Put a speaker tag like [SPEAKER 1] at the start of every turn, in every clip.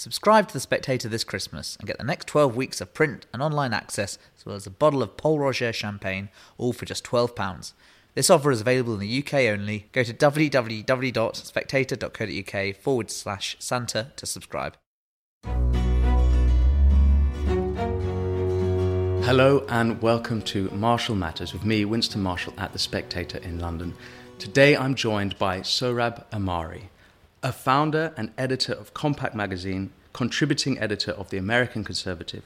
[SPEAKER 1] Subscribe to The Spectator this Christmas and get the next 12 weeks of print and online access, as well as a bottle of Pol Roger champagne, all for just £12. This offer is available in the UK only. Go to www.spectator.co.uk forward slash Santa to subscribe.
[SPEAKER 2] Hello and welcome to Marshall Matters with me, Winston Marshall, at The Spectator in London. Today I'm joined by Sohrab Ahmari, a founder and editor of Compact Magazine, contributing editor of The American Conservative,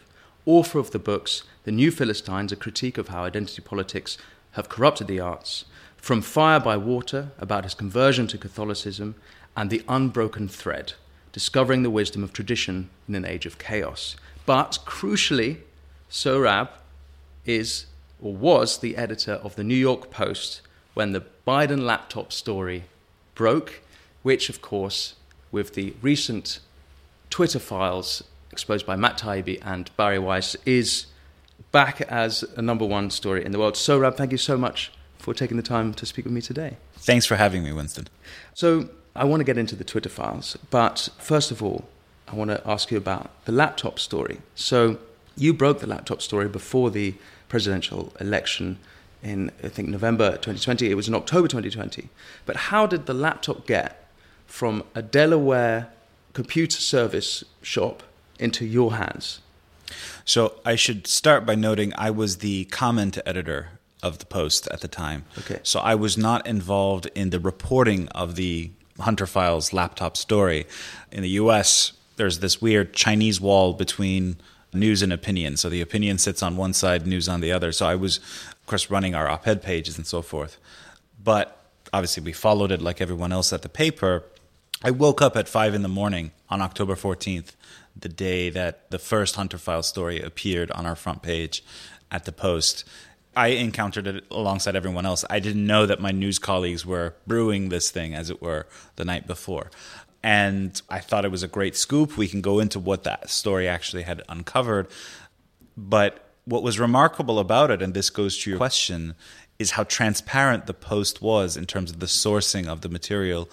[SPEAKER 2] author of the books The New Philistines, a critique of how identity politics have corrupted the arts, From Fire by Water, about his conversion to Catholicism, and The Unbroken Thread, discovering the wisdom of tradition in an age of chaos. But crucially, Sohrab is or was the editor of the New York Post when the Biden laptop story broke, which, of course, with the recent Twitter files exposed by Matt Taibbi and Bari Weiss, is back as a number one story in the world. Sohrab, thank you so much for taking the time to speak with me today.
[SPEAKER 3] Thanks for having me, Winston.
[SPEAKER 2] So, I want to get into the Twitter files, but first of all, I want to ask you about the laptop story. So, you broke the laptop story before the presidential election in, I think, November 2020. It was in October 2020. But how did the laptop get from a Delaware computer service shop into your hands?
[SPEAKER 3] So I should start by noting I was the comment editor of the Post at the time.
[SPEAKER 2] Okay.
[SPEAKER 3] So I was not involved in the reporting of the Hunter Files laptop story. In the US, there's this weird Chinese wall between news and opinion. So the opinion sits on one side, news on the other. So I was, of course, running our op ed pages and so forth. But obviously, we followed it like everyone else at the paper. I woke up at five in the morning on October 14th, the day that the first Hunter File story appeared on our front page at the Post. I encountered it alongside everyone else. I didn't know that my news colleagues were brewing this thing, as it were, the night before and I thought it was a great scoop. We can go into what that story actually had uncovered. But what was remarkable about it, and this goes to your question, is how transparent the Post was in terms of the sourcing of the material.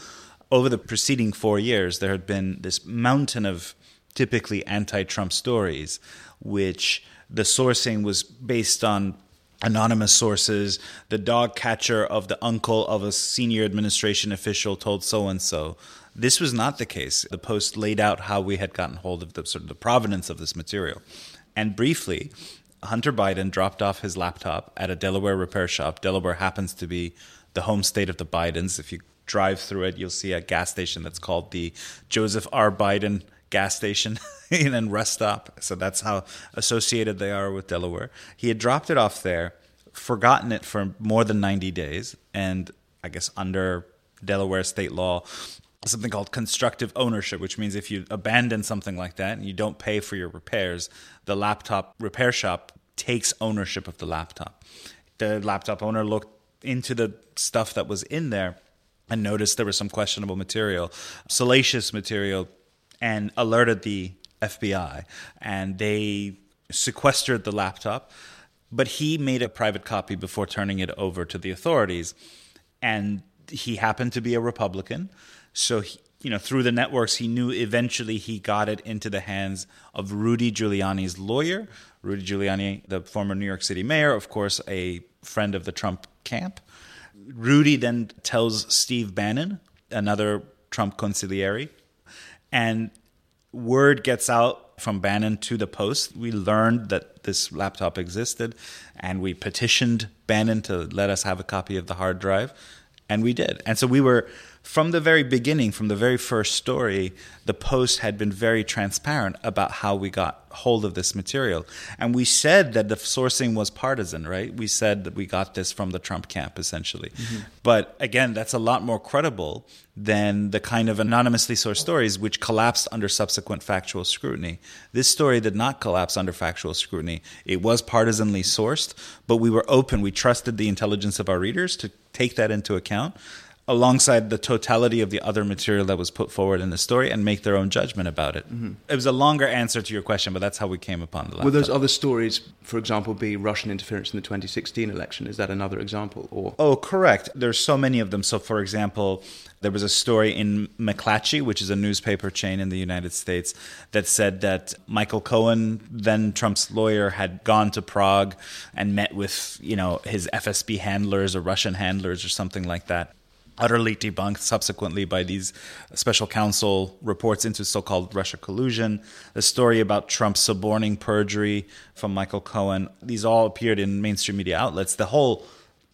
[SPEAKER 3] Over the preceding four years, there had been this mountain of typically anti Trump stories, which the sourcing was based on anonymous sources. The dog catcher of the uncle of a senior administration official told so and so. This was not the case. The Post laid out how we had gotten hold of the sort of the provenance of this material. And briefly, Hunter Biden dropped off his laptop at a Delaware repair shop. Delaware happens to be the home state of the Bidens. If you drive through it, you'll see a gas station that's called the Joseph R. Biden gas station and rest stop. So that's how associated they are with Delaware. He had dropped it off there, forgotten it for more than 90 days, and I guess under Delaware state law, something called constructive ownership, which means if you abandon something like that and you don't pay for your repairs, the laptop repair shop takes ownership of the laptop. The laptop owner looked into the stuff that was in there and noticed there was some questionable material, salacious material, and alerted the FBI. And they sequestered the laptop, but he made a private copy before turning it over to the authorities. And he happened to be a Republican. So, he, you know, through the networks, he knew eventually he got it into the hands of Rudy Giuliani's lawyer. Rudy Giuliani, the former New York City mayor, of course, a friend of the Trump camp. Rudy then tells Steve Bannon, another Trump consigliere, and word gets out from Bannon to the Post. We learned that this laptop existed, and we petitioned Bannon to let us have a copy of the hard drive, and we did. And so we were from the very beginning, from the very first story, the Post had been very transparent about how we got hold of this material. And we said that the sourcing was partisan, right? We said that we got this from the Trump camp, essentially. Mm-hmm. But again, that's a lot more credible than the kind of anonymously sourced stories which collapsed under subsequent factual scrutiny. This story did not collapse under factual scrutiny. It was partisanly sourced, but we were open. We trusted the intelligence of our readers to take that into account alongside the totality of the other material that was put forward in the story and make their own judgment about it. Mm-hmm. It was a longer answer to your question, but that's how we came upon the laptop.
[SPEAKER 2] Will those other stories, for example, be Russian interference in the 2016 election? Is that another example? Or
[SPEAKER 3] Oh, correct. There's so many of them. So, for example, there was a story in McClatchy, which is a newspaper chain in the United States, that said that Michael Cohen, then Trump's lawyer, had gone to Prague and met with, you know, his FSB handlers or Russian handlers or something like that utterly debunked subsequently by these special counsel reports into so called Russia collusion. The story about Trump suborning perjury from Michael Cohen. These all appeared in mainstream media outlets. The whole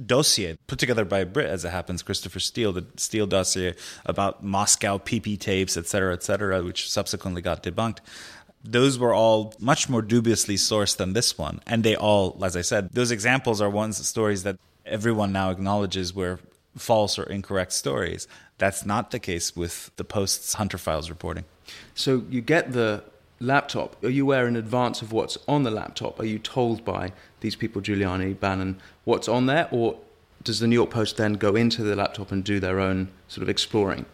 [SPEAKER 3] dossier put together by a Brit, as it happens, Christopher Steele, the Steele dossier about Moscow PP tapes, et cetera, et cetera, which subsequently got debunked those were all much more dubiously sourced than this one. And they all, as I said, those examples are ones stories that everyone now acknowledges were false or incorrect stories. That's not the case with the Post's Hunter Files reporting.
[SPEAKER 2] So you get the laptop. Are you aware in advance of what's on the laptop? Are you told by these people, Giuliani, Bannon, what's on there? Or does the New York Post then go into the laptop and do their own sort of exploring?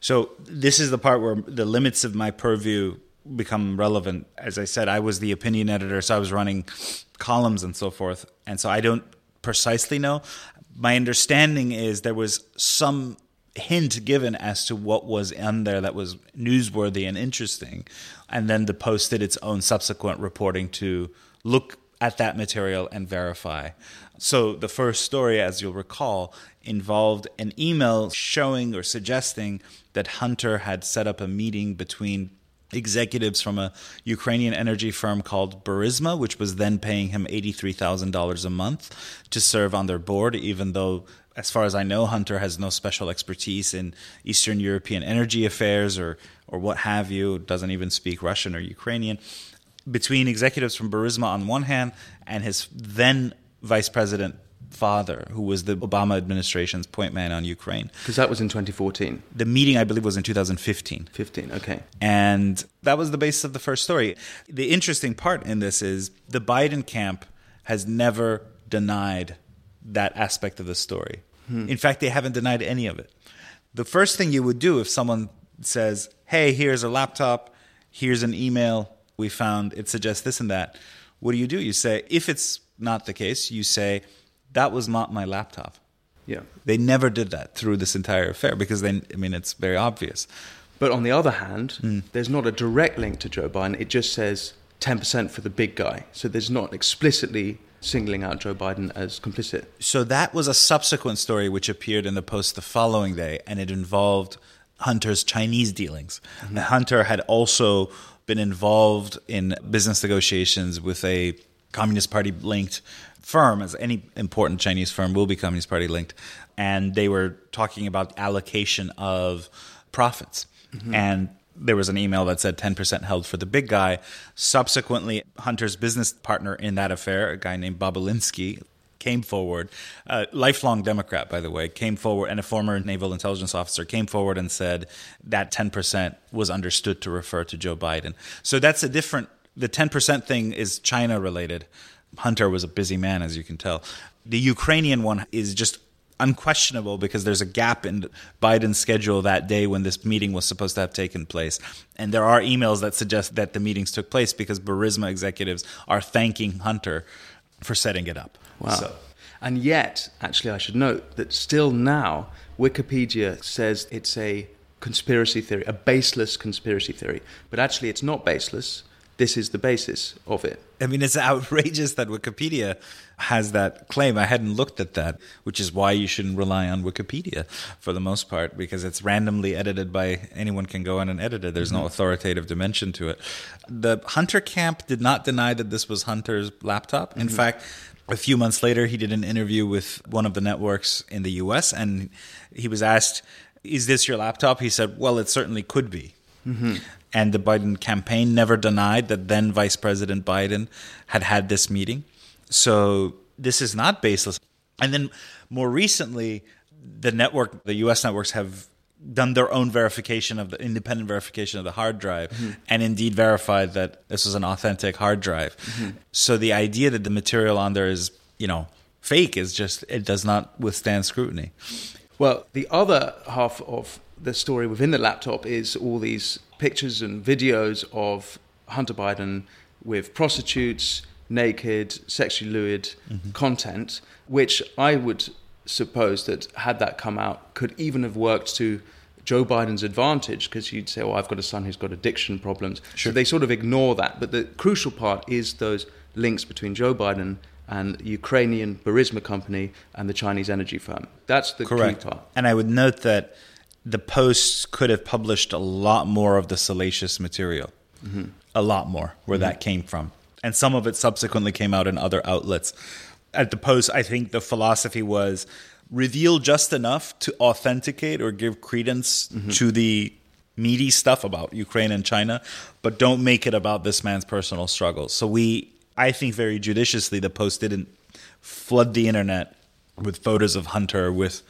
[SPEAKER 3] So this is the part where the limits of my purview become relevant. As I said, I was the opinion editor, so I was running columns and so forth. And so I don't precisely know my understanding is there was some hint given as to what was in there that was newsworthy and interesting. And then the Post did its own subsequent reporting to look at that material and verify. So the first story, as you'll recall, involved an email showing or suggesting that Hunter had set up a meeting between executives from a Ukrainian energy firm called Burisma, which was then paying him $83,000 a month to serve on their board, even though, as far as I know, Hunter has no special expertise in Eastern European energy affairs or, or what have you, doesn't even speak Russian or Ukrainian. Between executives from Burisma on one hand and his then vice president father, who was the Obama administration's point man on Ukraine.
[SPEAKER 2] Because that was in 2014.
[SPEAKER 3] The meeting, I believe, was in 2015.
[SPEAKER 2] 15, okay.
[SPEAKER 3] And that was the basis of the first story. The interesting part in this is the Biden camp has never denied that aspect of the story. Hmm. In fact, they haven't denied any of it. The first thing you would do if someone says, hey, here's a laptop, here's an email we found, it suggests this and that. What do you do? You say, if it's not the case, you say, that was not my laptop.
[SPEAKER 2] Yeah.
[SPEAKER 3] They never did that through this entire affair because then, I mean, it's very obvious.
[SPEAKER 2] But on the other hand, mm. there's not a direct link to Joe Biden. It just says 10% for the big guy. So there's not explicitly singling out Joe Biden as complicit.
[SPEAKER 3] So that was a subsequent story which appeared in the Post the following day, and it involved Hunter's Chinese dealings. Mm-hmm. Hunter had also been involved in business negotiations with a Communist Party linked firm, as any important Chinese firm will be Communist Party linked, and they were talking about allocation of profits. Mm-hmm. And there was an email that said 10% held for the big guy. Subsequently, Hunter's business partner in that affair, a guy named Bobulinski, came forward, a lifelong Democrat, by the way, came forward, and a former naval intelligence officer came forward and said that 10% was understood to refer to Joe Biden. So that's a different, the 10% thing is China related. Hunter was a busy man, as you can tell. The Ukrainian one is just unquestionable because there's a gap in Biden's schedule that day when this meeting was supposed to have taken place. And there are emails that suggest that the meetings took place because Burisma executives are thanking Hunter for setting it up.
[SPEAKER 2] Wow. So. And yet, actually, I should note that still now, Wikipedia says it's a conspiracy theory, a baseless conspiracy theory. But actually, it's not baseless this is the basis of it.
[SPEAKER 3] I mean, it's outrageous that Wikipedia has that claim. I hadn't looked at that, which is why you shouldn't rely on Wikipedia for the most part, because it's randomly edited by anyone can go in and edit it. There's mm-hmm. no authoritative dimension to it. The Hunter camp did not deny that this was Hunter's laptop. In mm-hmm. fact, a few months later, he did an interview with one of the networks in the US, and he was asked, Is this your laptop? He said, Well, it certainly could be. Mm-hmm and the Biden campaign never denied that then Vice President Biden had had this meeting. So this is not baseless. And then more recently, the network, the US networks have done their own verification of the independent verification of the hard drive mm-hmm. and indeed verified that this was an authentic hard drive. Mm-hmm. So the idea that the material on there is, you know, fake is just it does not withstand scrutiny.
[SPEAKER 2] Well, the other half of the story within the laptop is all these pictures and videos of Hunter Biden with prostitutes, naked, sexually lewd mm-hmm. content, which I would suppose that had that come out could even have worked to Joe Biden's advantage because you'd say, "Oh, I've got a son who's got addiction problems." Sure. So they sort of ignore that. But the crucial part is those links between Joe Biden and Ukrainian Burisma company and the Chinese energy firm. That's the
[SPEAKER 3] Correct.
[SPEAKER 2] key part.
[SPEAKER 3] And I would note that the Post could have published a lot more of the salacious material, mm-hmm. a lot more where mm-hmm. that came from, and some of it subsequently came out in other outlets. At the Post, I think the philosophy was reveal just enough to authenticate or give credence mm-hmm. to the meaty stuff about Ukraine and China, but don't make it about this man's personal struggles. So we, I think, very judiciously, the Post didn't flood the internet with photos of Hunter with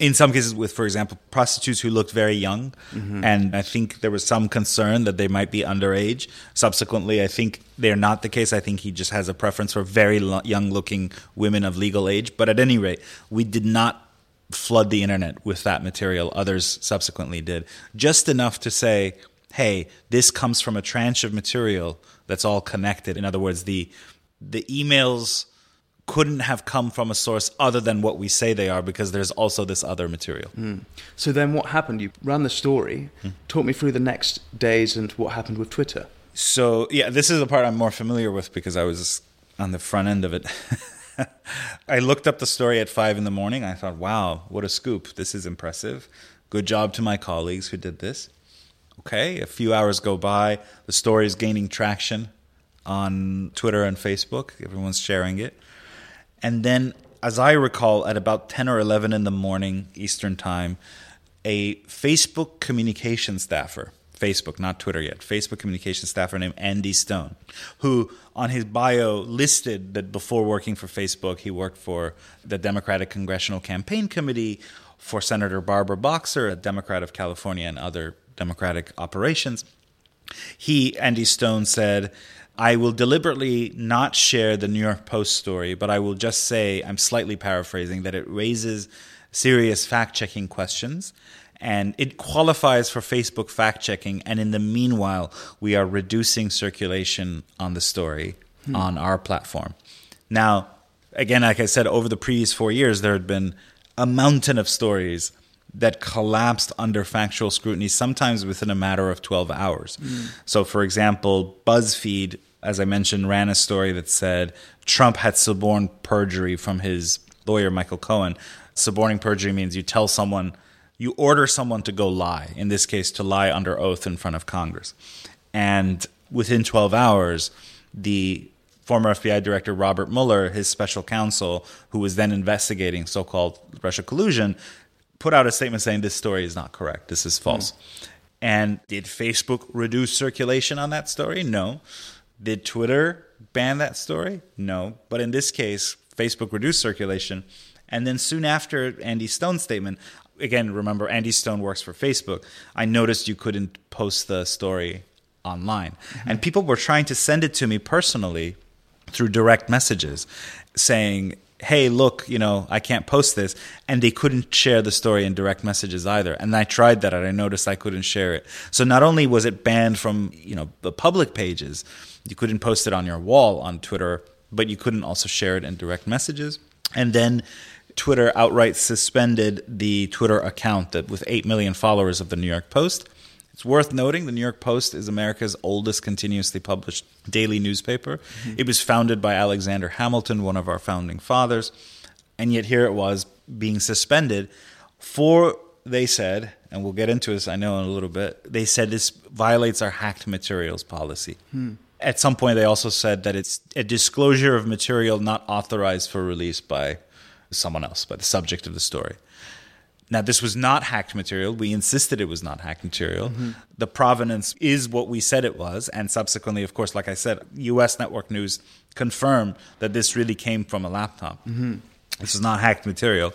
[SPEAKER 3] in some cases with for example prostitutes who looked very young. Mm-hmm. and i think there was some concern that they might be underage. Subsequently i think they're not the case. I think he just has a preference for very lo- young looking women of legal age. But at any rate we did not flood the internet with that material. Others subsequently did. Just enough to say hey this comes from a tranche of material that's all connected. In other words the the emails couldn't have come from a source other than what we say they are because there's also this other material. Mm.
[SPEAKER 2] So then what happened? You ran the story. Mm. Talk me through the next days and what happened with Twitter.
[SPEAKER 3] So, yeah, this is the part I'm more familiar with because I was on the front end of it. I looked up the story at five in the morning. I thought, wow, what a scoop. This is impressive. Good job to my colleagues who did this. Okay, a few hours go by. The story is gaining traction on Twitter and Facebook. Everyone's sharing it. And then, as I recall, at about 10 or 11 in the morning Eastern Time, a Facebook communication staffer, Facebook, not Twitter yet, Facebook communication staffer named Andy Stone, who on his bio listed that before working for Facebook, he worked for the Democratic Congressional Campaign Committee, for Senator Barbara Boxer, a Democrat of California, and other Democratic operations. He, Andy Stone, said, I will deliberately not share the New York Post story, but I will just say, I'm slightly paraphrasing, that it raises serious fact checking questions and it qualifies for Facebook fact checking. And in the meanwhile, we are reducing circulation on the story hmm. on our platform. Now, again, like I said, over the previous four years, there had been a mountain of stories that collapsed under factual scrutiny, sometimes within a matter of 12 hours. Mm. So, for example, BuzzFeed as I mentioned, ran a story that said Trump had suborned perjury from his lawyer, Michael Cohen. Suborning perjury means you tell someone, you order someone to go lie, in this case, to lie under oath in front of Congress. And within 12 hours, the former FBI Director Robert Mueller, his special counsel, who was then investigating so called Russia collusion, put out a statement saying this story is not correct, this is false. Mm. And did Facebook reduce circulation on that story? No. Did Twitter ban that story? No. But in this case, Facebook reduced circulation. And then soon after Andy Stone's statement, again, remember, Andy Stone works for Facebook. I noticed you couldn't post the story online. Mm-hmm. And people were trying to send it to me personally through direct messages saying, hey, look, you know, I can't post this. And they couldn't share the story in direct messages either. And I tried that and I noticed I couldn't share it. So not only was it banned from, you know, the public pages, you couldn't post it on your wall on Twitter, but you couldn't also share it in direct messages. And then Twitter outright suspended the Twitter account that with 8 million followers of the New York Post. It's worth noting the New York Post is America's oldest continuously published daily newspaper. Mm-hmm. It was founded by Alexander Hamilton, one of our founding fathers. And yet here it was being suspended for, they said, and we'll get into this, I know, in a little bit, they said this violates our hacked materials policy. Hmm. At some point, they also said that it's a disclosure of material not authorized for release by someone else, by the subject of the story. Now, this was not hacked material. We insisted it was not hacked material. Mm-hmm. The provenance is what we said it was. And subsequently, of course, like I said, US Network News confirmed that this really came from a laptop. Mm-hmm. This is not hacked material.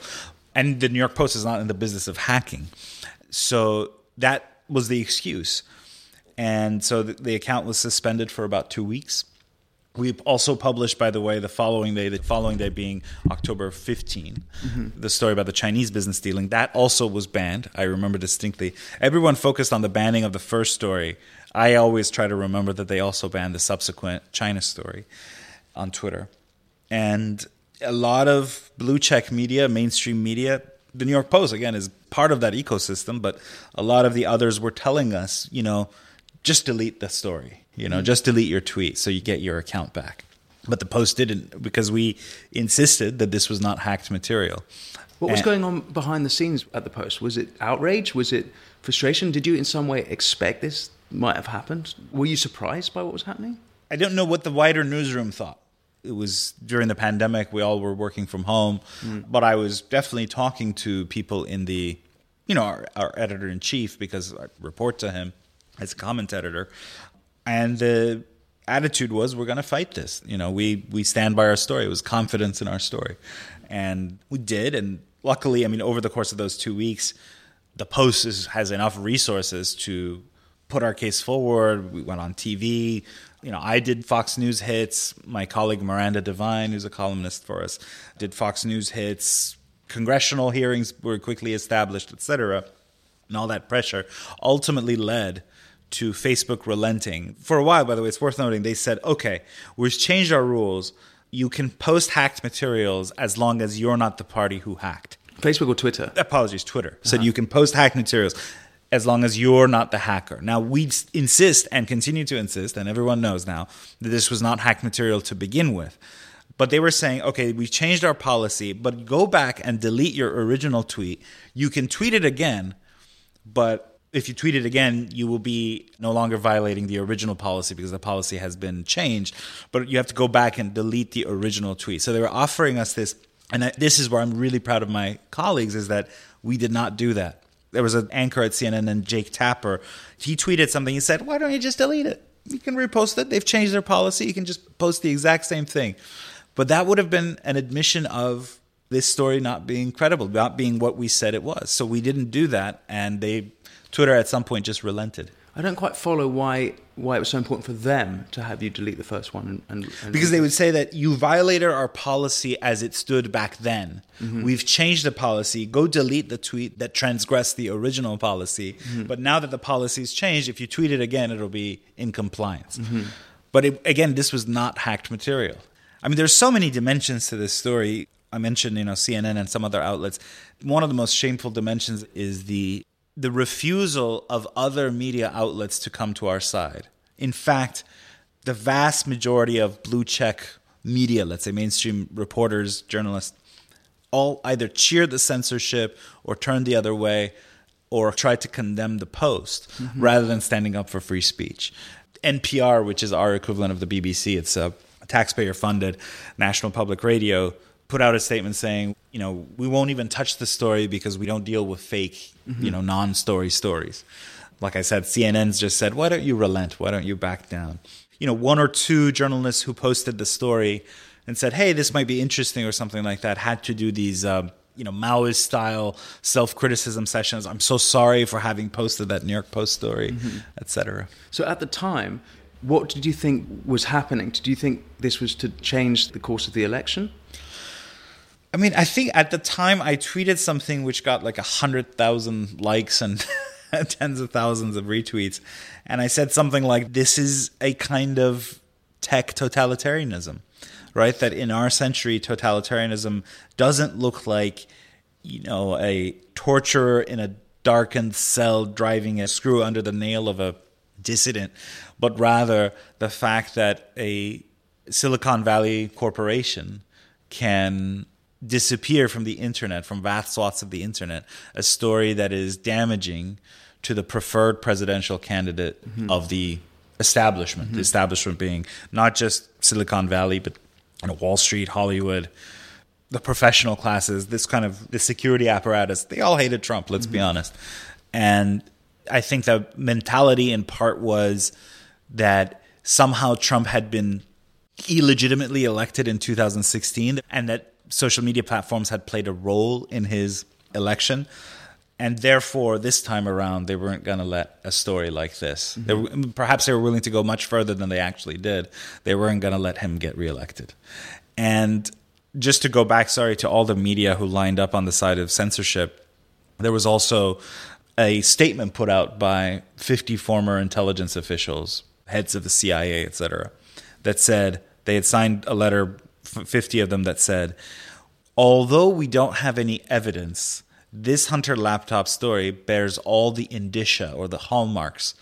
[SPEAKER 3] And the New York Post is not in the business of hacking. So that was the excuse. And so the, the account was suspended for about two weeks. We also published, by the way, the following day, the following day being October 15, mm-hmm. the story about the Chinese business dealing. That also was banned. I remember distinctly. Everyone focused on the banning of the first story. I always try to remember that they also banned the subsequent China story on Twitter. And a lot of blue check media, mainstream media, the New York Post, again, is part of that ecosystem, but a lot of the others were telling us, you know, just delete the story you know, mm-hmm. just delete your tweet so you get your account back. But the post didn't because we insisted that this was not hacked material.
[SPEAKER 2] What was going on behind the scenes at the post? Was it outrage? Was it frustration? Did you in some way expect this might have happened? Were you surprised by what was happening?
[SPEAKER 3] I don't know what the wider newsroom thought. It was during the pandemic, we all were working from home, mm. but I was definitely talking to people in the, you know, our, our editor in chief because I report to him as a comment editor and the attitude was we're going to fight this. You know we we stand by our story. It was confidence in our story. And we did and luckily i mean over the course of those two weeks the post is, has enough resources to put our case forward. We went on tv you know i did fox news hits. My colleague miranda devine who's a columnist for us did fox news hits. Congressional hearings were quickly established etc and all that pressure ultimately led to Facebook relenting. For a while, by the way, it's worth noting, they said, okay, we've changed our rules. You can post hacked materials as long as you're not the party who hacked.
[SPEAKER 2] Facebook or Twitter?
[SPEAKER 3] Apologies, Twitter. Uh-huh. Said you can post hacked materials as long as you're not the hacker. Now, we insist and continue to insist, and everyone knows now, that this was not hacked material to begin with. But they were saying, okay, we changed our policy, but go back and delete your original tweet. You can tweet it again, but if you tweet it again, you will be no longer violating the original policy because the policy has been changed. But you have to go back and delete the original tweet. So they were offering us this, and this is where I'm really proud of my colleagues is that we did not do that. There was an anchor at CNN and Jake Tapper. He tweeted something. He said, "Why don't you just delete it? You can repost it. They've changed their policy. You can just post the exact same thing." But that would have been an admission of this story not being credible, not being what we said it was. So we didn't do that, and they Twitter at some point just relented.
[SPEAKER 2] I don't quite follow why why it was so important for them to have you delete the first one. And, and,
[SPEAKER 3] and because they would say that you violated our policy as it stood back then. Mm-hmm. We've changed the policy. Go delete the tweet that transgressed the original policy. Mm-hmm. But now that the policy's changed, if you tweet it again, it'll be in compliance. Mm-hmm. But it, again, this was not hacked material. I mean, there's so many dimensions to this story. I mentioned, you know, CNN and some other outlets. One of the most shameful dimensions is the the refusal of other media outlets to come to our side. In fact, the vast majority of blue check media, let's say mainstream reporters, journalists, all either cheered the censorship or turned the other way or tried to condemn the post mm-hmm. rather than standing up for free speech. NPR, which is our equivalent of the BBC, it's a taxpayer funded national public radio, put out a statement saying, you know, we won't even touch the story because we don't deal with fake, mm-hmm. you know, non-story stories. Like I said, CNN's just said, why don't you relent? Why don't you back down? You know, one or two journalists who posted the story and said, hey, this might be interesting or something like that had to do these. Uh, you know, Maoist style self criticism sessions. I'm so sorry for having posted that New York Post story, mm-hmm. etc.
[SPEAKER 2] So at the time, what did you think was happening? Did you think this was to change the course of the election?
[SPEAKER 3] I mean, I think at the time I tweeted something which got like a hundred thousand likes and tens of thousands of retweets, and I said something like, "This is a kind of tech totalitarianism." Right, that in our century, totalitarianism doesn't look like, you know, a torturer in a darkened cell driving a screw under the nail of a dissident, but rather the fact that a Silicon Valley corporation can disappear from the internet, from vast swaths of the internet, a story that is damaging to the preferred presidential candidate mm-hmm. of the establishment. Mm-hmm. The establishment being not just Silicon Valley, but you know, Wall Street, Hollywood, the professional classes, this kind of the security apparatus. They all hated Trump. Let's mm-hmm. be honest. And I think the mentality in part was that somehow Trump had been illegitimately elected in 2016 and that social media platforms had played a role in his election. And therefore, this time around, they weren't going to let a story like this. Mm-hmm. They were, perhaps they were willing to go much further than they actually did. They weren't going to let him get reelected. And just to go back, sorry, to all the media who lined up on the side of censorship, there was also a statement put out by 50 former intelligence officials, heads of the CIA, etc., that said they had signed a letter, 50 of them, that said, although we don't have any evidence, this Hunter laptop story bears all the indicia or the hallmarks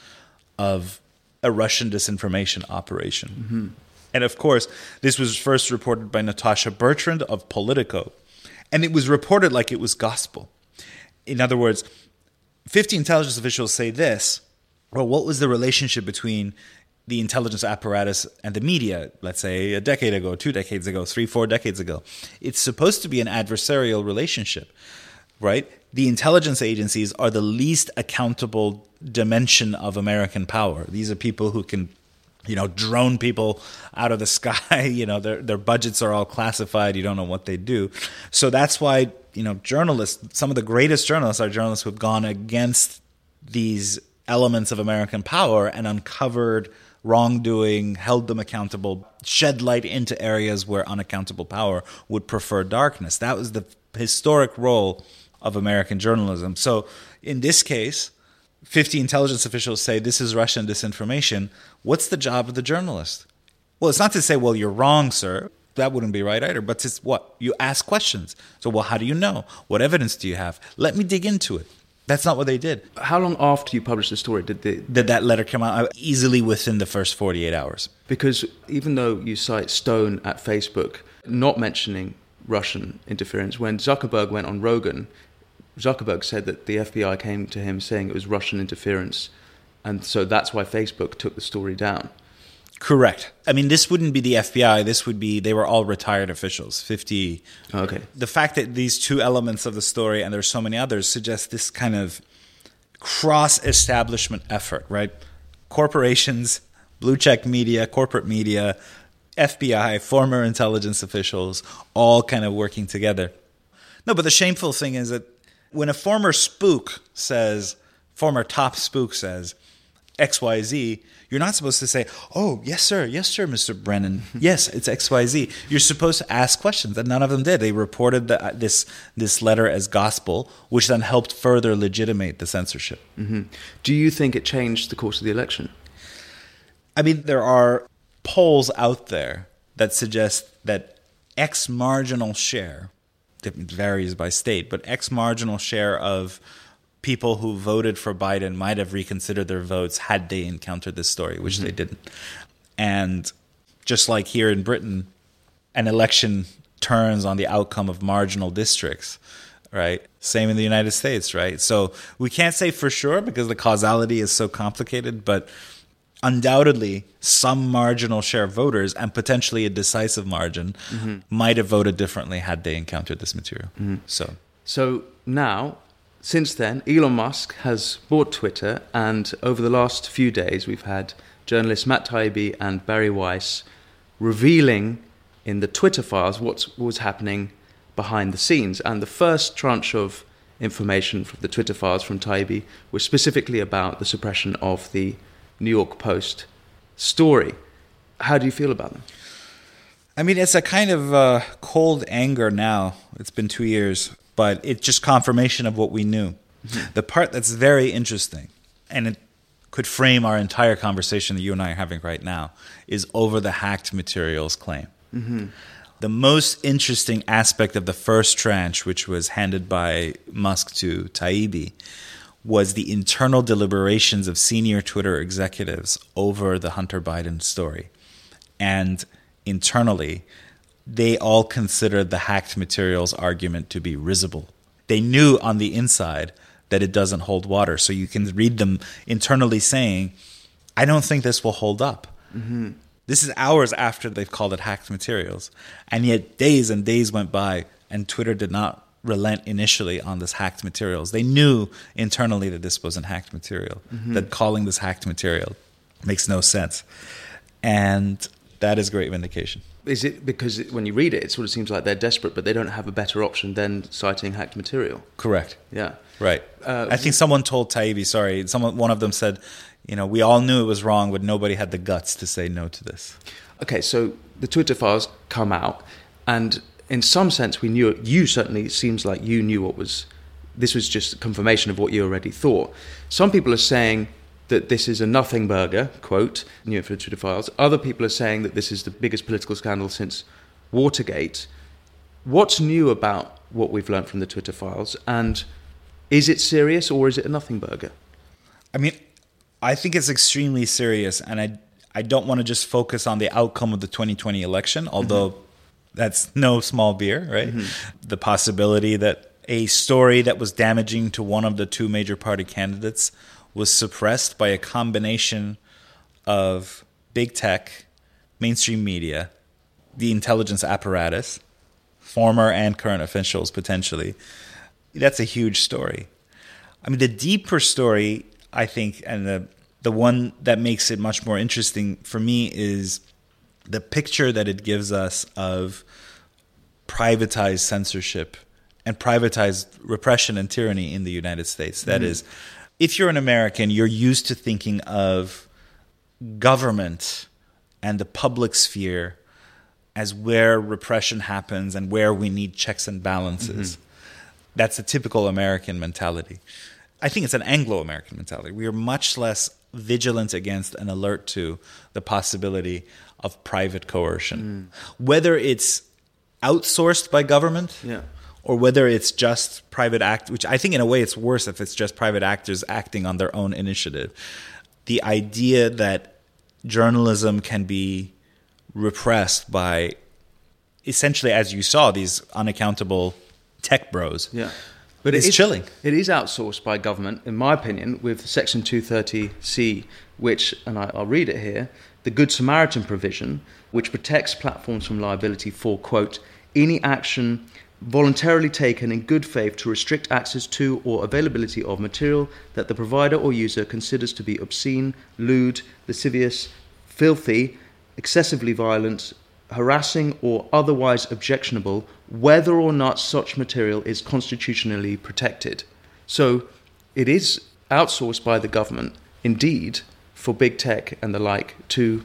[SPEAKER 3] of a Russian disinformation operation. Mm-hmm. And of course, this was first reported by Natasha Bertrand of Politico. And it was reported like it was gospel. In other words, 50 intelligence officials say this. Well, what was the relationship between the intelligence apparatus and the media, let's say a decade ago, two decades ago, three, four decades ago? It's supposed to be an adversarial relationship, right? The intelligence agencies are the least accountable dimension of American power. These are people who can you know, drone people out of the sky. You know, their their budgets are all classified. You don't know what they do. So that's why you know journalists. Some of the greatest journalists are journalists who've gone against these elements of American power and uncovered wrongdoing, held them accountable, shed light into areas where unaccountable power would prefer darkness. That was the historic role of American journalism. So in this case, 50 intelligence officials say this is Russian disinformation. What's the job of the journalist? Well, it's not to say, well, you're wrong, sir. That wouldn't be right either. But it's what? You ask questions. So, well, how do you know? What evidence do you have? Let me dig into it. That's not what they did.
[SPEAKER 2] How long after you published the story did the
[SPEAKER 3] did that letter come out? Easily within the first 48 hours.
[SPEAKER 2] Because even though you cite Stone at Facebook not mentioning Russian interference, when Zuckerberg went on Rogan, Zuckerberg said that the FBI came to him saying it was Russian interference, and so that's why Facebook took the story down.
[SPEAKER 3] Correct. I mean, this wouldn't be the FBI. This would be they were all retired officials. Fifty.
[SPEAKER 2] Oh, okay.
[SPEAKER 3] The fact that these two elements of the story and there's so many others suggest this kind of cross-establishment effort, right? Corporations, blue check media, corporate media, FBI, former intelligence officials, all kind of working together. No, but the shameful thing is that when a former spook says, former top spook says, XYZ, you're not supposed to say, oh, yes, sir, yes, sir, Mr. Brennan. Yes, it's XYZ. You're supposed to ask questions, and none of them did. They reported the, this, this letter as gospel, which then helped further legitimate the censorship.
[SPEAKER 2] Mm-hmm. Do you think it changed the course of the election?
[SPEAKER 3] I mean, there are polls out there that suggest that X marginal share it varies by state, but X marginal share of people who voted for Biden might have reconsidered their votes had they encountered this story, which mm-hmm. they didn't. And just like here in Britain, an election turns on the outcome of marginal districts, right? Same in the United States, right? So we can't say for sure because the causality is so complicated, but undoubtedly some marginal share of voters and potentially a decisive margin mm-hmm. might have voted differently had they encountered this material. Mm-hmm. So,
[SPEAKER 2] so now, since then, Elon Musk has bought Twitter, and over the last few days, we've had journalists Matt Taibbi and Bari Weiss revealing in the Twitter files what was happening behind the scenes. And the first tranche of information from the Twitter files from Taibbi was specifically about the suppression of the New York Post story. How do you feel about them?
[SPEAKER 3] I mean, it's a kind of uh, cold anger now. It's been two years, but it's just confirmation of what we knew. Mm-hmm. The part that's very interesting, and it could frame our entire conversation that you and I are having right now, is over the hacked materials claim. Mm-hmm. The most interesting aspect of the first tranche, which was handed by Musk to Taibbi, was the internal deliberations of senior Twitter executives over the Hunter Biden story. And internally, they all considered the hacked materials argument to be risible. They knew on the inside that it doesn't hold water. So you can read them internally saying, I don't think this will hold up. Mm-hmm. This is hours after they've called it hacked materials. And yet, days and days went by, and Twitter did not relent initially on this hacked materials. They knew internally that this wasn't hacked material, mm-hmm. that calling this hacked material makes no sense. And that is great vindication.
[SPEAKER 2] Is it because it, when you read it, it sort of seems like they're desperate, but they don't have a better option than citing hacked material?
[SPEAKER 3] Correct.
[SPEAKER 2] Yeah.
[SPEAKER 3] Right.
[SPEAKER 2] Uh,
[SPEAKER 3] I think someone told Taibbi, sorry, someone one of them said, you know, we all knew it was wrong, but nobody had the guts to say no to this.
[SPEAKER 2] Okay, so the Twitter files come out, and in some sense, we knew it. You certainly it seems like you knew what was. This was just confirmation of what you already thought. Some people are saying that this is a nothing burger, quote, new for the Twitter files. Other people are saying that this is the biggest political scandal since Watergate. What's new about what we've learned from the Twitter files? And is it serious or is it a nothing burger?
[SPEAKER 3] I mean, I think it's extremely serious, and I I don't want to just focus on the outcome of the 2020 election, although mm-hmm. that's no small beer, right? Mm-hmm. The possibility that a story that was damaging to one of the two major party candidates was suppressed by a combination of big tech, mainstream media, the intelligence apparatus, former and current officials potentially. That's a huge story. I mean, the deeper story, I think, and the the one that makes it much more interesting for me is the picture that it gives us of privatized censorship and privatized repression and tyranny in the United States. That mm-hmm. is if you're an American, you're used to thinking of government and the public sphere as where repression happens and where we need checks and balances. Mm-hmm. That's a typical American mentality. I think it's an Anglo American mentality. We are much less vigilant against and alert to the possibility of private coercion. Mm. Whether it's outsourced by government
[SPEAKER 2] yeah
[SPEAKER 3] or whether it's just private act which i think in a way it's worse if it's just private actors acting on their own initiative. The idea that journalism can be repressed by essentially as you saw these unaccountable tech bros
[SPEAKER 2] yeah.
[SPEAKER 3] But it's it is, chilling.
[SPEAKER 2] it is outsourced by government in my opinion with section 230c which and I, i'll read it here the good samaritan provision which protects platforms from liability for quote any action voluntarily taken in good faith to restrict access to or availability of material that the provider or user considers to be obscene, lewd, lascivious, filthy, excessively violent, harassing, or otherwise objectionable, whether or not such material is constitutionally protected. So it is outsourced by the government, indeed, for big tech and the like to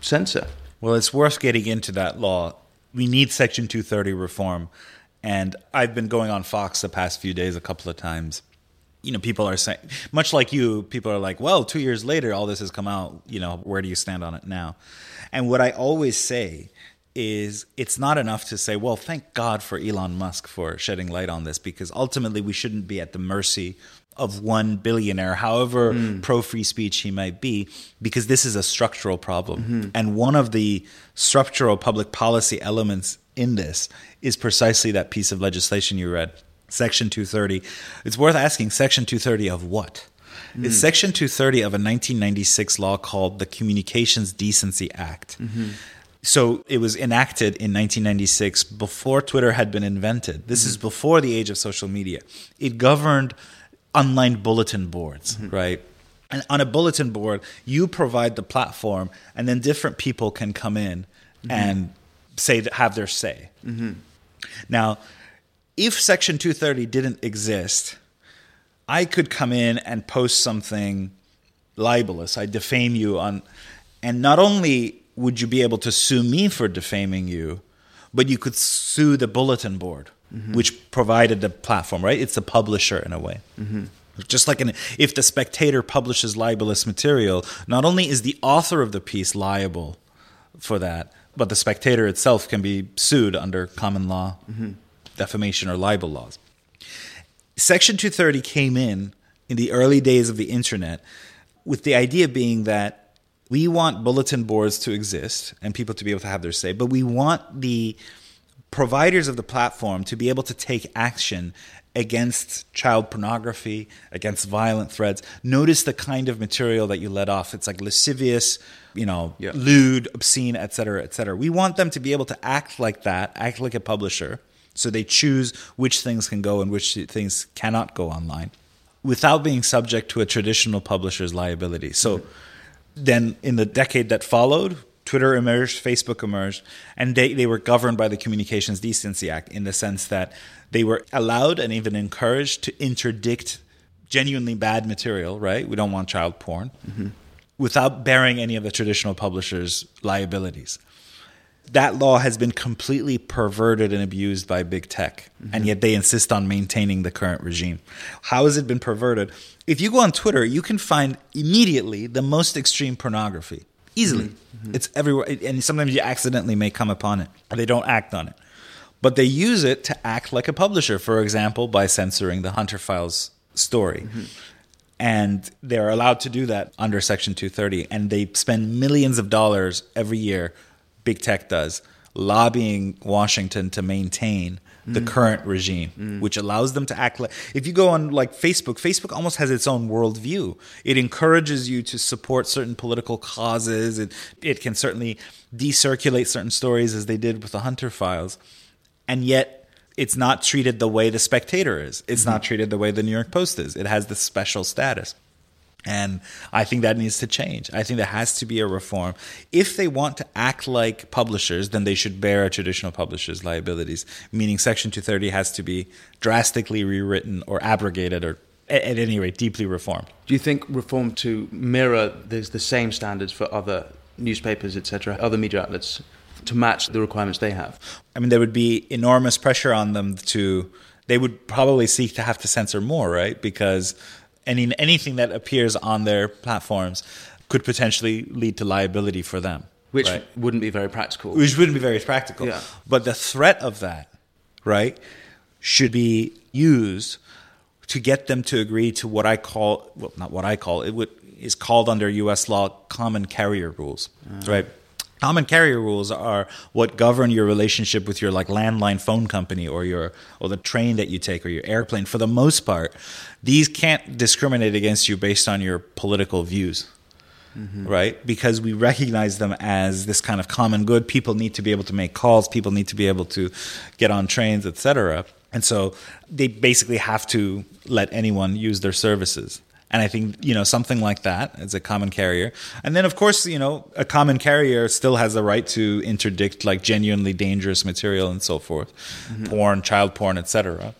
[SPEAKER 2] censor.
[SPEAKER 3] Well, it's worth getting into that law. We need Section 230 reform and I've been going on Fox the past few days a couple of times. You know, people are saying, much like you, people are like, well, two years later, all this has come out. You know, where do you stand on it now? And what I always say is it's not enough to say, well, thank God for Elon Musk for shedding light on this, because ultimately we shouldn't be at the mercy of one billionaire, however mm. pro free speech he might be, because this is a structural problem. Mm-hmm. And one of the structural public policy elements in this is precisely that piece of legislation you read, Section 230. It's worth asking Section 230 of what? Mm. It's Section 230 of a 1996 law called the Communications Decency Act. Mm-hmm. So it was enacted in 1996 before Twitter had been invented. This mm-hmm. is before the age of social media. It governed online bulletin boards, mm-hmm. right? And on a bulletin board, you provide the platform, and then different people can come in mm-hmm. and say that have their say. Mm-hmm. Now, if Section 230 didn't exist, I could come in and post something libelous. I defame you on, and not only would you be able to sue me for defaming you, but you could sue the bulletin board, mm-hmm. which provided the platform. Right? It's the publisher in a way. Mm-hmm. Just like an, if the spectator publishes libelous material, not only is the author of the piece liable for that, but the spectator itself can be sued under common law mm-hmm. defamation or libel laws. Section 230 came in in the early days of the internet with the idea being that we want bulletin boards to exist and people to be able to have their say, but we want the providers of the platform to be able to take action against child pornography, against violent threads. Notice the kind of material that you let off. It's like lascivious, you know, yeah. lewd, obscene, etc., etc. We want them to be able to act like that, act like a publisher, so they choose which things can go and which things cannot go online, without being subject to a traditional publisher's liability. So, mm-hmm. then in the decade that followed, Twitter emerged, Facebook emerged, and they, they were governed by the Communications Decency Act in the sense that they were allowed and even encouraged to interdict genuinely bad material, right? We don't want child porn, mm-hmm. Without bearing any of the traditional publishers' liabilities. That law has been completely perverted and abused by big tech, mm-hmm. and yet they insist on maintaining the current regime. How has it been perverted? If you go on Twitter, you can find immediately the most extreme pornography easily. Mm-hmm. It's everywhere, and sometimes you accidentally may come upon it. They don't act on it, but they use it to act like a publisher. For example, by censoring the Hunter Files story. Mm-hmm. And they're allowed to do that under Section 230. And they spend millions of dollars every year, big tech does, lobbying Washington to maintain the mm. current regime, mm. which allows them to act like. If you go on like Facebook, Facebook almost has its own worldview. It encourages you to support certain political causes. It it can certainly decirculate certain stories, as they did with the Hunter files, and yet it's not treated the way the Spectator is. It's mm-hmm. not treated the way the New York Post is. It has this special status. And I think that needs to change. I think there has to be a reform. If they want to act like publishers, then they should bear a traditional publisher's liabilities, meaning Section 230 has to be drastically rewritten or abrogated or at any rate deeply reformed.
[SPEAKER 2] Do you think reform to mirror there's the same standards for other newspapers, etc., other media outlets to match the requirements they have?
[SPEAKER 3] I mean, there would be enormous pressure on them to. They would probably seek to have to censor more, right? Because any anything that appears on their platforms could potentially lead to liability for them.
[SPEAKER 2] Which
[SPEAKER 3] right?
[SPEAKER 2] wouldn't be very practical.
[SPEAKER 3] Which wouldn't be very practical.
[SPEAKER 2] Yeah.
[SPEAKER 3] But the threat of that, right, should be used to get them to agree to what I call, well, not what I call, it would, is called under U.S. law common carrier rules, uh. right? Common carrier rules are what govern your relationship with your like landline phone company or your or the train that you take or your airplane. For the most part, these can't discriminate against you based on your political views. Mm-hmm. Right? Because we recognize them as this kind of common good. People need to be able to make calls, people need to be able to get on trains, etc. And so they basically have to let anyone use their services. And I think, you know, something like that as a common carrier. And then, of course, you know, a common carrier still has the right to interdict like genuinely dangerous material and so forth, mm-hmm. porn, child porn, etc.,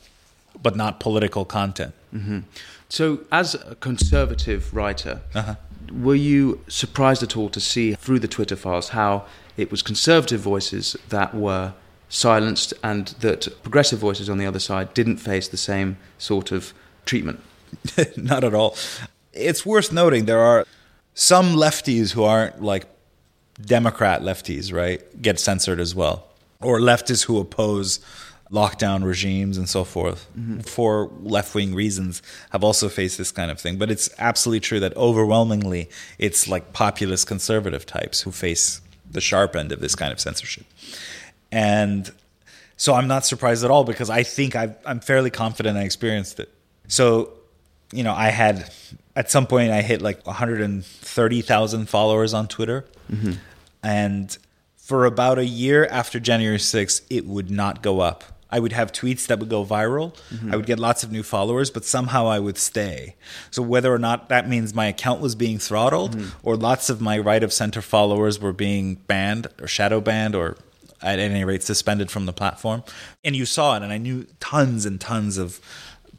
[SPEAKER 3] but not political content.
[SPEAKER 2] Mm-hmm. So, as a conservative writer, uh-huh. were you surprised at all to see through the Twitter files how it was conservative voices that were silenced and that progressive voices on the other side didn't face the same sort of treatment?
[SPEAKER 3] Not at all. It's worth noting there are some lefties who aren't like Democrat lefties, right, get censored as well, or leftists who oppose lockdown regimes and so forth mm-hmm. for left wing reasons have also faced this kind of thing. But it's absolutely true that overwhelmingly it's like populist conservative types who face the sharp end of this kind of censorship. And so I'm not surprised at all because I think i am fairly confident I experienced it. So you know, I had at some point I hit like 130,000 followers on Twitter. Mm-hmm. And for about a year after January 6th, it would not go up. I would have tweets that would go viral. Mm-hmm. I would get lots of new followers, but somehow I would stay. So whether or not that means my account was being throttled mm-hmm. or lots of my right of center followers were being banned or shadow banned or at any rate suspended from the platform. And you saw it and I knew tons and tons of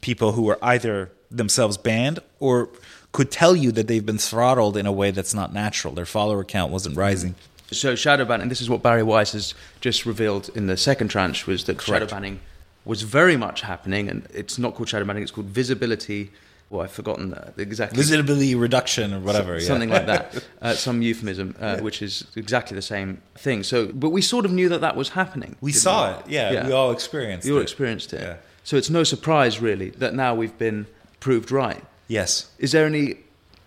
[SPEAKER 3] people who were either themselves banned or could tell you that they've been throttled in a way that's not natural. Their follower count wasn't rising.
[SPEAKER 2] So shadow banning, this is what Bari Weiss has just revealed in the second tranche, was that Correct. shadow banning was very much happening, and it's not called shadow banning; it's called visibility. Well, I've forgotten the exactly
[SPEAKER 3] visibility reduction or whatever,
[SPEAKER 2] so, yeah. something like that, uh, some euphemism, uh, yeah. which is exactly the same thing. So, but we sort of knew that that was happening.
[SPEAKER 3] We saw we? it, yeah, yeah, We all experienced. It.
[SPEAKER 2] You all
[SPEAKER 3] it.
[SPEAKER 2] experienced it. So it's no surprise, really, that now we've been proved right.
[SPEAKER 3] Yes.
[SPEAKER 2] Is there any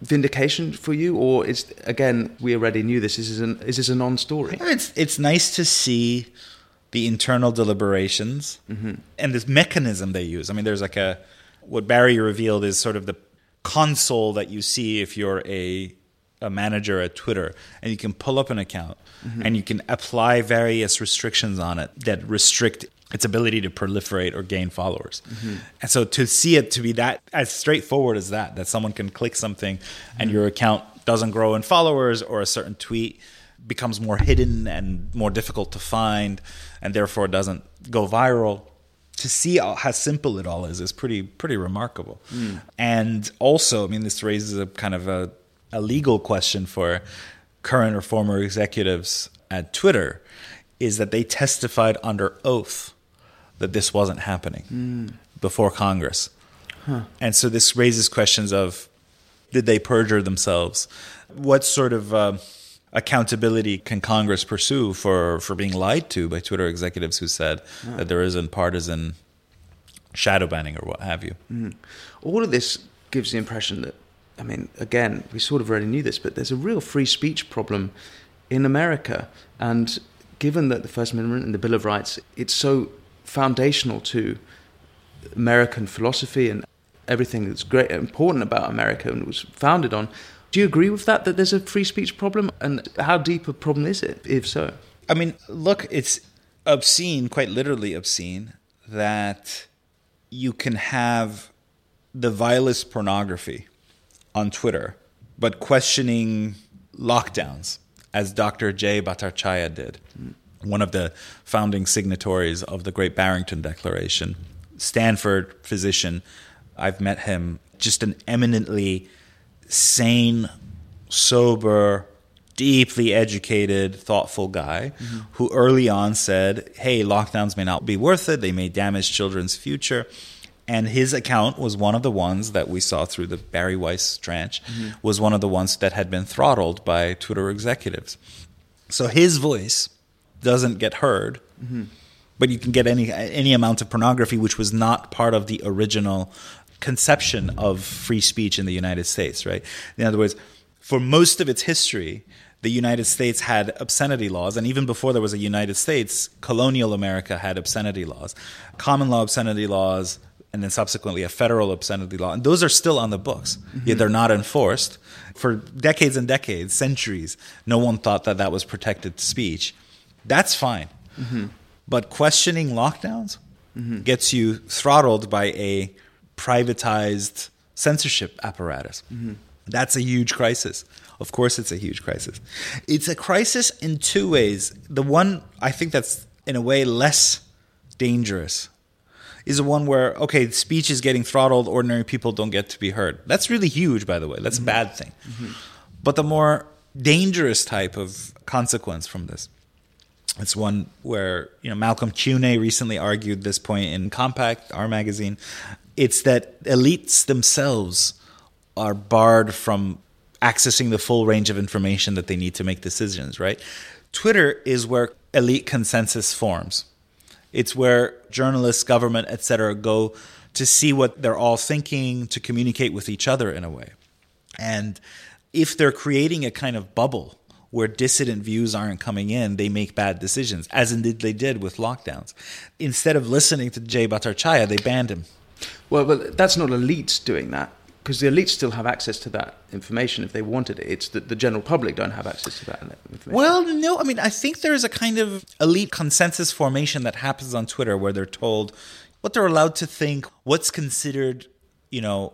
[SPEAKER 2] vindication for you, or is again we already knew this? Is this, an, is this a non-story?
[SPEAKER 3] It's it's nice to see the internal deliberations mm-hmm. and this mechanism they use. I mean, there's like a what Bari revealed is sort of the console that you see if you're a a manager at Twitter, and you can pull up an account mm-hmm. and you can apply various restrictions on it that restrict its ability to proliferate or gain followers. Mm-hmm. And so to see it to be that as straightforward as that, that someone can click something and mm-hmm. your account doesn't grow in followers or a certain tweet becomes more hidden and more difficult to find, and therefore doesn't go viral. To see how simple it all is is pretty pretty remarkable. Mm. And also, I mean, this raises a kind of a, a legal question for current or former executives at Twitter, is that they testified under oath that this wasn't happening mm. before Congress. Huh. And so this raises questions of did they perjure themselves? What sort of uh, accountability can Congress pursue for, for being lied to by Twitter executives who said that there isn't partisan shadow banning or what have you?
[SPEAKER 2] Mm. All of this gives the impression that, I mean, again, we sort of already knew this, but there's a real free speech problem in America. And given that the First Amendment and the Bill of Rights, it's so foundational to American philosophy and everything that's great important about America and was founded on. Do you agree with that? That there's a free speech problem, and how deep a problem is it, if so?
[SPEAKER 3] I mean, look, it's obscene, quite literally obscene, that you can have the vilest pornography on Twitter, but questioning lockdowns, as Dr. Jay Bhattacharya did, one of the founding signatories of the Great Barrington Declaration, Stanford physician I've met him, just an eminently sane, sober, deeply educated, thoughtful guy mm-hmm. who early on said, Hey, lockdowns may not be worth it. They may damage children's future. And his account was one of the ones that we saw through the Bari Weiss tranche, mm-hmm. was one of the ones that had been throttled by Twitter executives. So his voice doesn't get heard. Mm-hmm but you can get any any amount of pornography which was not part of the original conception of free speech in the United States, right? In other words, for most of its history, the United States had obscenity laws, and even before there was a United States, colonial America had obscenity laws, common law obscenity laws, and then subsequently a federal obscenity law. And those are still on the books, mm-hmm. yet they're not enforced. For decades and decades, centuries, no one thought that that was protected speech. That's fine. Mm-hmm. But questioning lockdowns mm-hmm. gets you throttled by a privatized censorship apparatus. Mm-hmm. That's a huge crisis. Of course, it's a huge crisis. It's a crisis in two ways. The one I think that's in a way less dangerous is the one where, okay, speech is getting throttled, ordinary people don't get to be heard. That's really huge, by the way. That's mm-hmm. a bad thing. Mm-hmm. But the more dangerous type of consequence from this it's one where you know Malcolm Kyeyune recently argued this point in Compact, our magazine, it's that elites themselves are barred from accessing the full range of information that they need to make decisions, right? Twitter is where elite consensus forms. It's where journalists, government, etc. go to see what they're all thinking, to communicate with each other in a way. And if they're creating a kind of bubble where dissident views aren't coming in, they make bad decisions, as indeed they did with lockdowns. Instead of listening to Jay Bhattacharya, they banned him.
[SPEAKER 2] Well, but that's not elites doing that because the elites still have access to that information if they wanted it. It's that the general public don't have access to that information.
[SPEAKER 3] Well, no, I mean, I think there's a kind of elite consensus formation that happens on Twitter where they're told what they're allowed to think, what's considered, you know,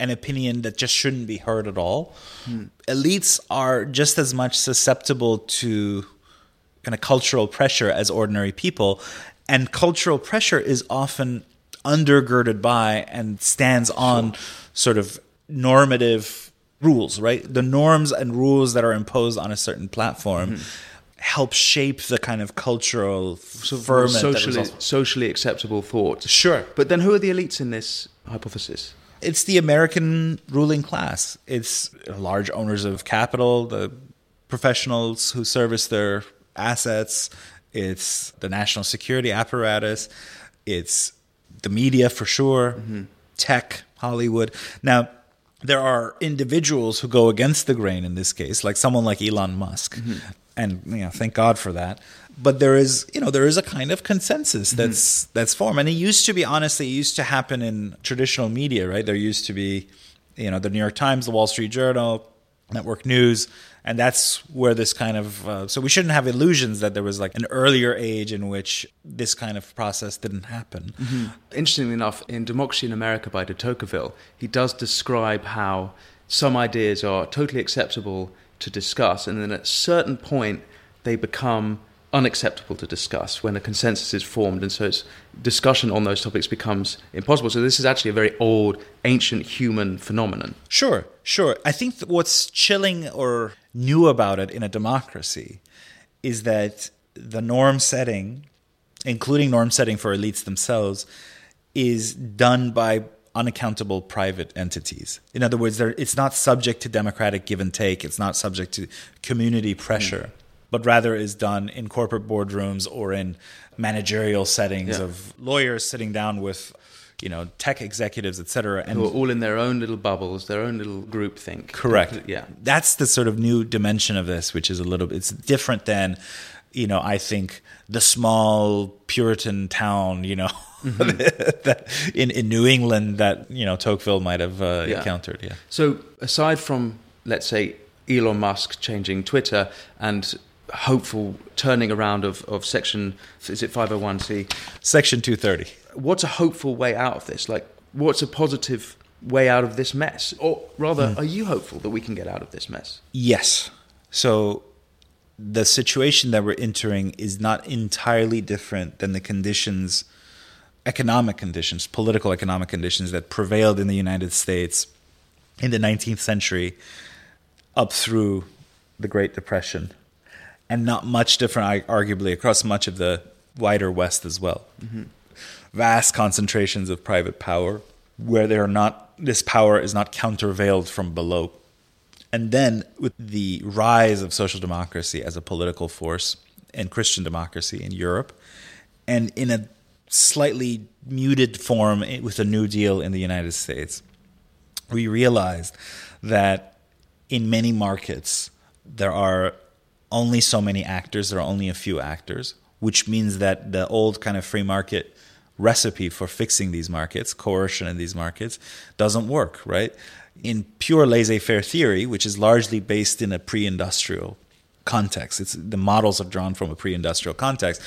[SPEAKER 3] an opinion that just shouldn't be heard at all. Hmm. Elites are just as much susceptible to kind of cultural pressure as ordinary people. And cultural pressure is often undergirded by and stands on sure. sort of normative rules, right? The norms and rules that are imposed on a certain platform. Mm-hmm. Help shape the kind of cultural so ferment
[SPEAKER 2] socially, socially acceptable thought.
[SPEAKER 3] Sure,
[SPEAKER 2] but then who are the elites in this hypothesis?
[SPEAKER 3] It's the American ruling class. It's large owners of capital, the professionals who service their assets. It's the national security apparatus. It's the media for sure, mm-hmm. tech, Hollywood. Now, there are individuals who go against the grain in this case, like someone like Elon Musk, mm-hmm. And you know, thank God for that. But there is, you know, there is a kind of consensus mm-hmm. that's mm-hmm. that's formed, and it used to be honestly, it used to happen in traditional media, right? There used to be, you know, the New York Times, the Wall Street Journal, Network News and that's where this kind of uh, so we shouldn't have illusions that there was like an earlier age in which this kind of process didn't happen
[SPEAKER 2] mm-hmm. interestingly enough in democracy in america by de tocqueville he does describe how some ideas are totally acceptable to discuss, and then at a certain point they become unacceptable to discuss when a consensus is formed, and so it's discussion on those topics becomes impossible. So this is actually a very old, ancient human phenomenon.
[SPEAKER 3] Sure, sure. I think what's chilling or new about it in a democracy is that the norm setting, including norm setting for elites themselves, is done by unaccountable private entities. In other words, it's not subject to democratic give and take. It's not subject to community pressure. Mm but rather is done in corporate boardrooms or in managerial settings yeah. of lawyers sitting down with you know tech executives etc
[SPEAKER 2] and who are all in their own little bubbles their own little group think
[SPEAKER 3] correct
[SPEAKER 2] yeah
[SPEAKER 3] that's the sort of new dimension of this which is a little bit it's different than you know i think the small puritan town you know mm-hmm. that in, in new england that you know tocqueville might have uh, yeah. encountered yeah.
[SPEAKER 2] So aside from let's say elon musk changing twitter and hopeful turning around of, of section is it 501c
[SPEAKER 3] section 230
[SPEAKER 2] what's a hopeful way out of this? Like what's a positive way out of this mess? Or rather mm. are you hopeful that we can get out of this mess?
[SPEAKER 3] Yes. So the situation that we're entering is not entirely different than the conditions economic conditions political economic conditions that prevailed in the united states in the 19th century up through the great depression and not much different, arguably, across much of the wider West as well. Mm-hmm. Vast concentrations of private power where they are not, this power is not countervailed from below. And then with the rise of social democracy as a political force and Christian democracy in Europe, and in a slightly muted form with a New Deal in the United States, we realized that in many markets there are only so many actors, there are only a few actors, which means that the old kind of free market recipe for fixing these markets, coercion in these markets, doesn't work, right? In pure laissez faire theory, which is largely based in a pre industrial context, it's, the models are drawn from a pre industrial context.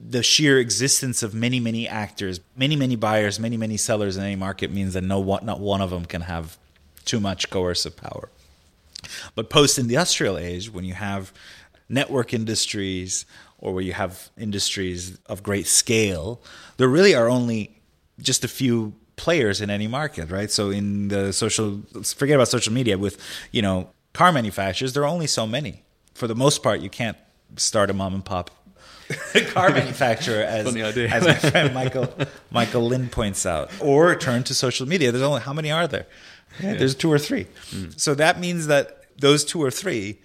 [SPEAKER 3] The sheer existence of many, many actors, many, many buyers, many, many sellers in any market means that no one, not one of them can have too much coercive power. But post industrial age, when you have network industries or where you have industries of great scale, there really are only just a few players in any market, right? So in the social, forget about social media with, you know, car manufacturers, there are only so many. For the most part, you can't start a mom and pop car manufacturer, as, as my friend Michael Michael Lind points out, or turn to social media. There's only how many are there? Yeah, there's two or three. Mm. So that means that those two or three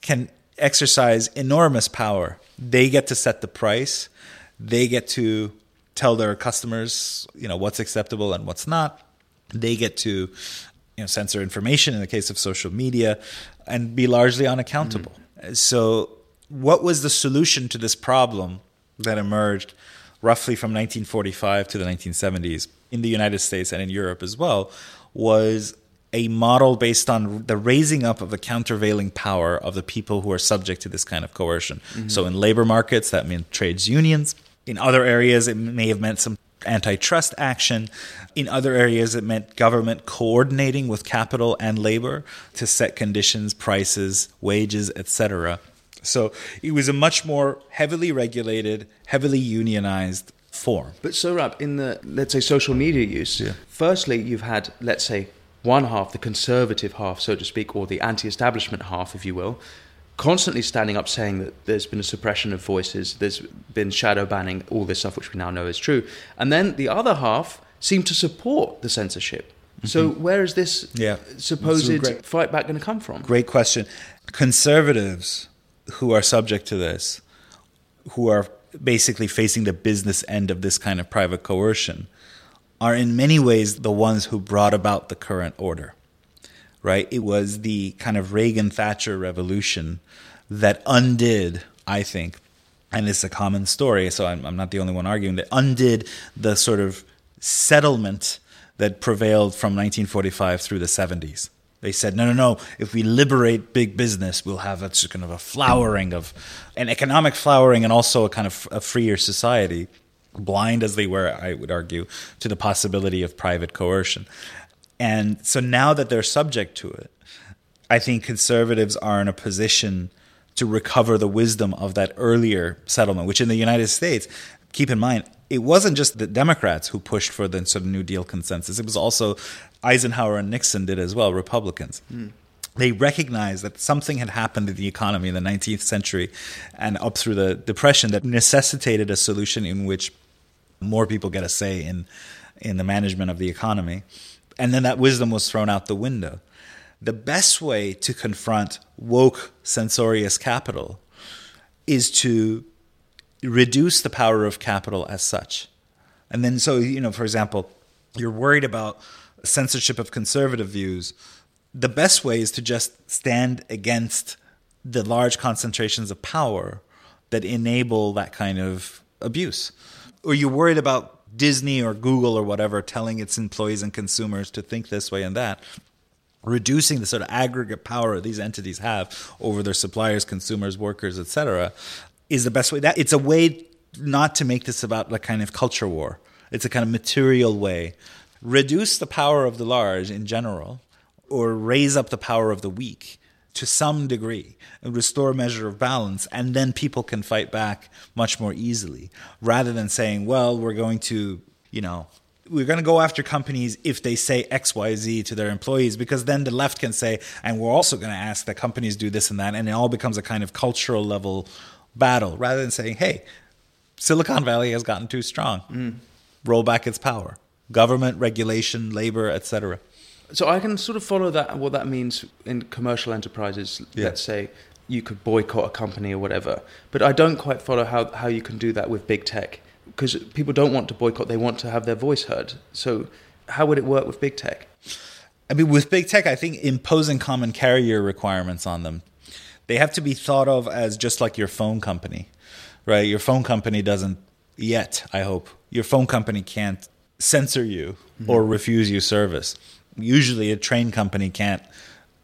[SPEAKER 3] can exercise enormous power. They get to set the price. They get to tell their customers, you know, what's acceptable and what's not. They get to, you know, censor information in the case of social media and be largely unaccountable. Mm. So, what was the solution to this problem that emerged roughly from 1945 to the 1970s in the United States and in Europe as well? was a model based on the raising up of the countervailing power of the people who are subject to this kind of coercion. Mm-hmm. So in labor markets, that meant trades unions. In other areas, it may have meant some antitrust action. In other areas, it meant government coordinating with capital and labor to set conditions, prices, wages, etc. So it was a much more heavily regulated, heavily unionized form.
[SPEAKER 2] But Sohrab, in the let's say social media use, yeah. firstly, you've had let's say one half, the conservative half, so to speak, or the anti-establishment half, if you will, constantly standing up saying that there's been a suppression of voices, there's been shadow banning, all this stuff which we now know is true, and then the other half seem to support the censorship. Mm-hmm. So where is this yeah. supposed great, fight back going to come from?
[SPEAKER 3] Great question. Conservatives who are subject to this, who are basically facing the business end of this kind of private coercion are in many ways the ones who brought about the current order. Right? It was the kind of Reagan Thatcher revolution that undid, I think, and it's a common story, so I'm, I'm not the only one arguing, that undid the sort of settlement that prevailed from 1945 through the 70s. They said, no, no, no. If we liberate big business, we'll have a kind of a flowering of an economic flowering and also a kind of a freer society. Blind as they were, I would argue, to the possibility of private coercion. And so now that they're subject to it, I think conservatives are in a position to recover the wisdom of that earlier settlement, which in the United States, keep in mind, it wasn't just the Democrats who pushed for the sort of New Deal consensus. It was also Eisenhower and Nixon did as well, Republicans. Mm. They recognized that something had happened in the economy in the 19th century and up through the Depression that necessitated a solution in which more people get a say in in the management of the economy. And then that wisdom was thrown out the window. The best way to confront woke censorious capital is to reduce the power of capital as such. And then, so, you know, for example, you're worried about censorship of conservative views. The best way is to just stand against the large concentrations of power that enable that kind of abuse. Or you're worried about Disney or Google or whatever telling its employees and consumers to think this way and that, reducing the sort of aggregate power these entities have over their suppliers, consumers, workers, etc., is the best way. That it's a way not to make this about like kind of culture war. It's a kind of material way. Reduce the power of the large in general, or raise up the power of the weak to some degree and restore a measure of balance and then people can fight back much more easily rather than saying well we're going to you know we're going to go after companies if they say xyz to their employees because then the left can say and we're also going to ask that companies do this and that and it all becomes a kind of cultural level battle rather than saying hey silicon valley has gotten too strong mm. roll back its power government regulation labor etc
[SPEAKER 2] so I can sort of follow that what that means in commercial enterprises. Yeah. Let's say you could boycott a company or whatever, but I don't quite follow how how you can do that with big tech because people don't want to boycott; they want to have their voice heard. So how would it work with big tech?
[SPEAKER 3] I mean, with big tech, I think imposing common carrier requirements on them, they have to be thought of as just like your phone company, right? Your phone company doesn't yet. I hope your phone company can't censor you mm-hmm. or refuse you service usually a train company can't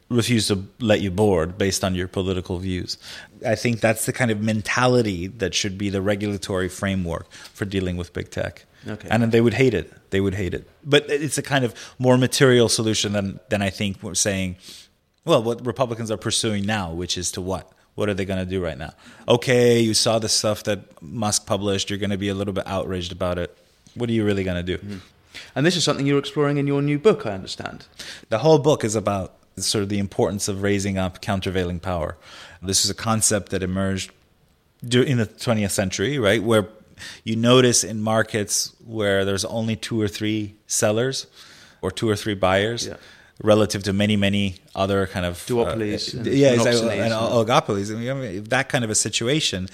[SPEAKER 3] refuse to let you board based on your political views. I think that's the kind of mentality that should be the regulatory framework for dealing with big tech. Okay. And they would hate it. They would hate it. But it's a kind of more material solution than than I think we're saying. Well, what Republicans are pursuing now, which is to what? What are they going to do right now? Okay, you saw the stuff that Musk published. You're going to be a little bit outraged about it. What are you really going to do? Mm-hmm.
[SPEAKER 2] And this is something you're exploring in your new book, I understand.
[SPEAKER 3] The whole book is about sort of the importance of raising up countervailing power. This is a concept that emerged in the 20th century, right? Where you notice in markets where there's only two or three sellers or two or three buyers. Yeah relative to many, many other kind of
[SPEAKER 2] duopolies,
[SPEAKER 3] uh, yeah, exactly, and oligopolies. I mean, that kind of a situation,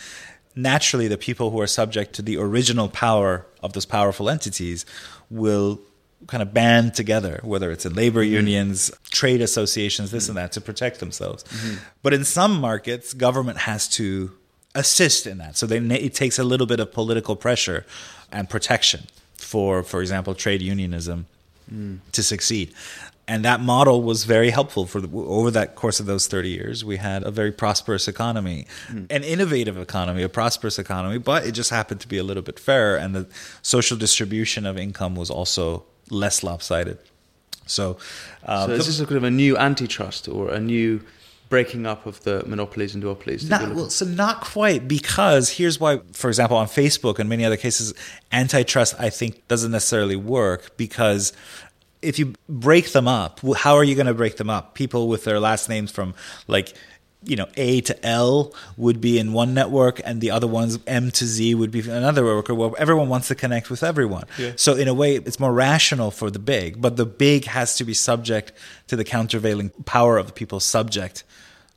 [SPEAKER 3] naturally, the people who are subject to the original power of those powerful entities will kind of band together, whether it's in labor mm-hmm. unions, trade associations, this mm-hmm. and that, to protect themselves. Mm-hmm. But in some markets, government has to assist in that. So they, it takes a little bit of political pressure and protection for, for example, trade unionism mm. to succeed and that model was very helpful for the, over that course of those 30 years we had a very prosperous economy mm. an innovative economy a prosperous economy but it just happened to be a little bit fairer and the social distribution of income was also less lopsided so,
[SPEAKER 2] um, so is this a kind of a new antitrust or a new breaking up of the monopolies and duopolies?
[SPEAKER 3] Not, well, so not quite because here's why. For example, on Facebook and many other cases, antitrust I think doesn't necessarily work because if you break them up, how are you going to break them up? People with their last names from like you know A to L would be in one network, and the other ones M to Z would be another network. Well, everyone wants to connect with everyone. Yeah. So in a way, it's more rational for the big, but the big has to be subject to the countervailing power of the people subject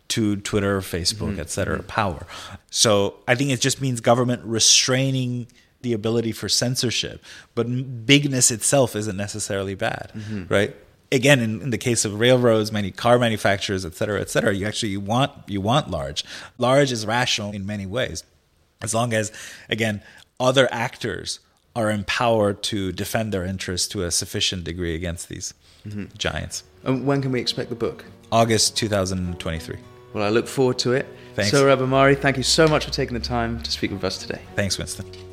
[SPEAKER 3] to Twitter, Facebook, mm-hmm. et cetera, power. So I think it just means government restraining the ability for censorship, but bigness itself isn't necessarily bad, mm-hmm. right? Again, in, in, the case of railroads, many car manufacturers, et cetera, et cetera, you actually you want you want large. Large is rational in many ways, as long as again other actors are empowered to defend their interests to a sufficient degree against these mm-hmm. giants.
[SPEAKER 2] And when can we expect the book?
[SPEAKER 3] August 2023.
[SPEAKER 2] Well, I look forward to it.
[SPEAKER 3] Thanks.
[SPEAKER 2] Sohrab Ahmari, thank you so much for taking the time to speak with us today.
[SPEAKER 3] Thanks, Winston.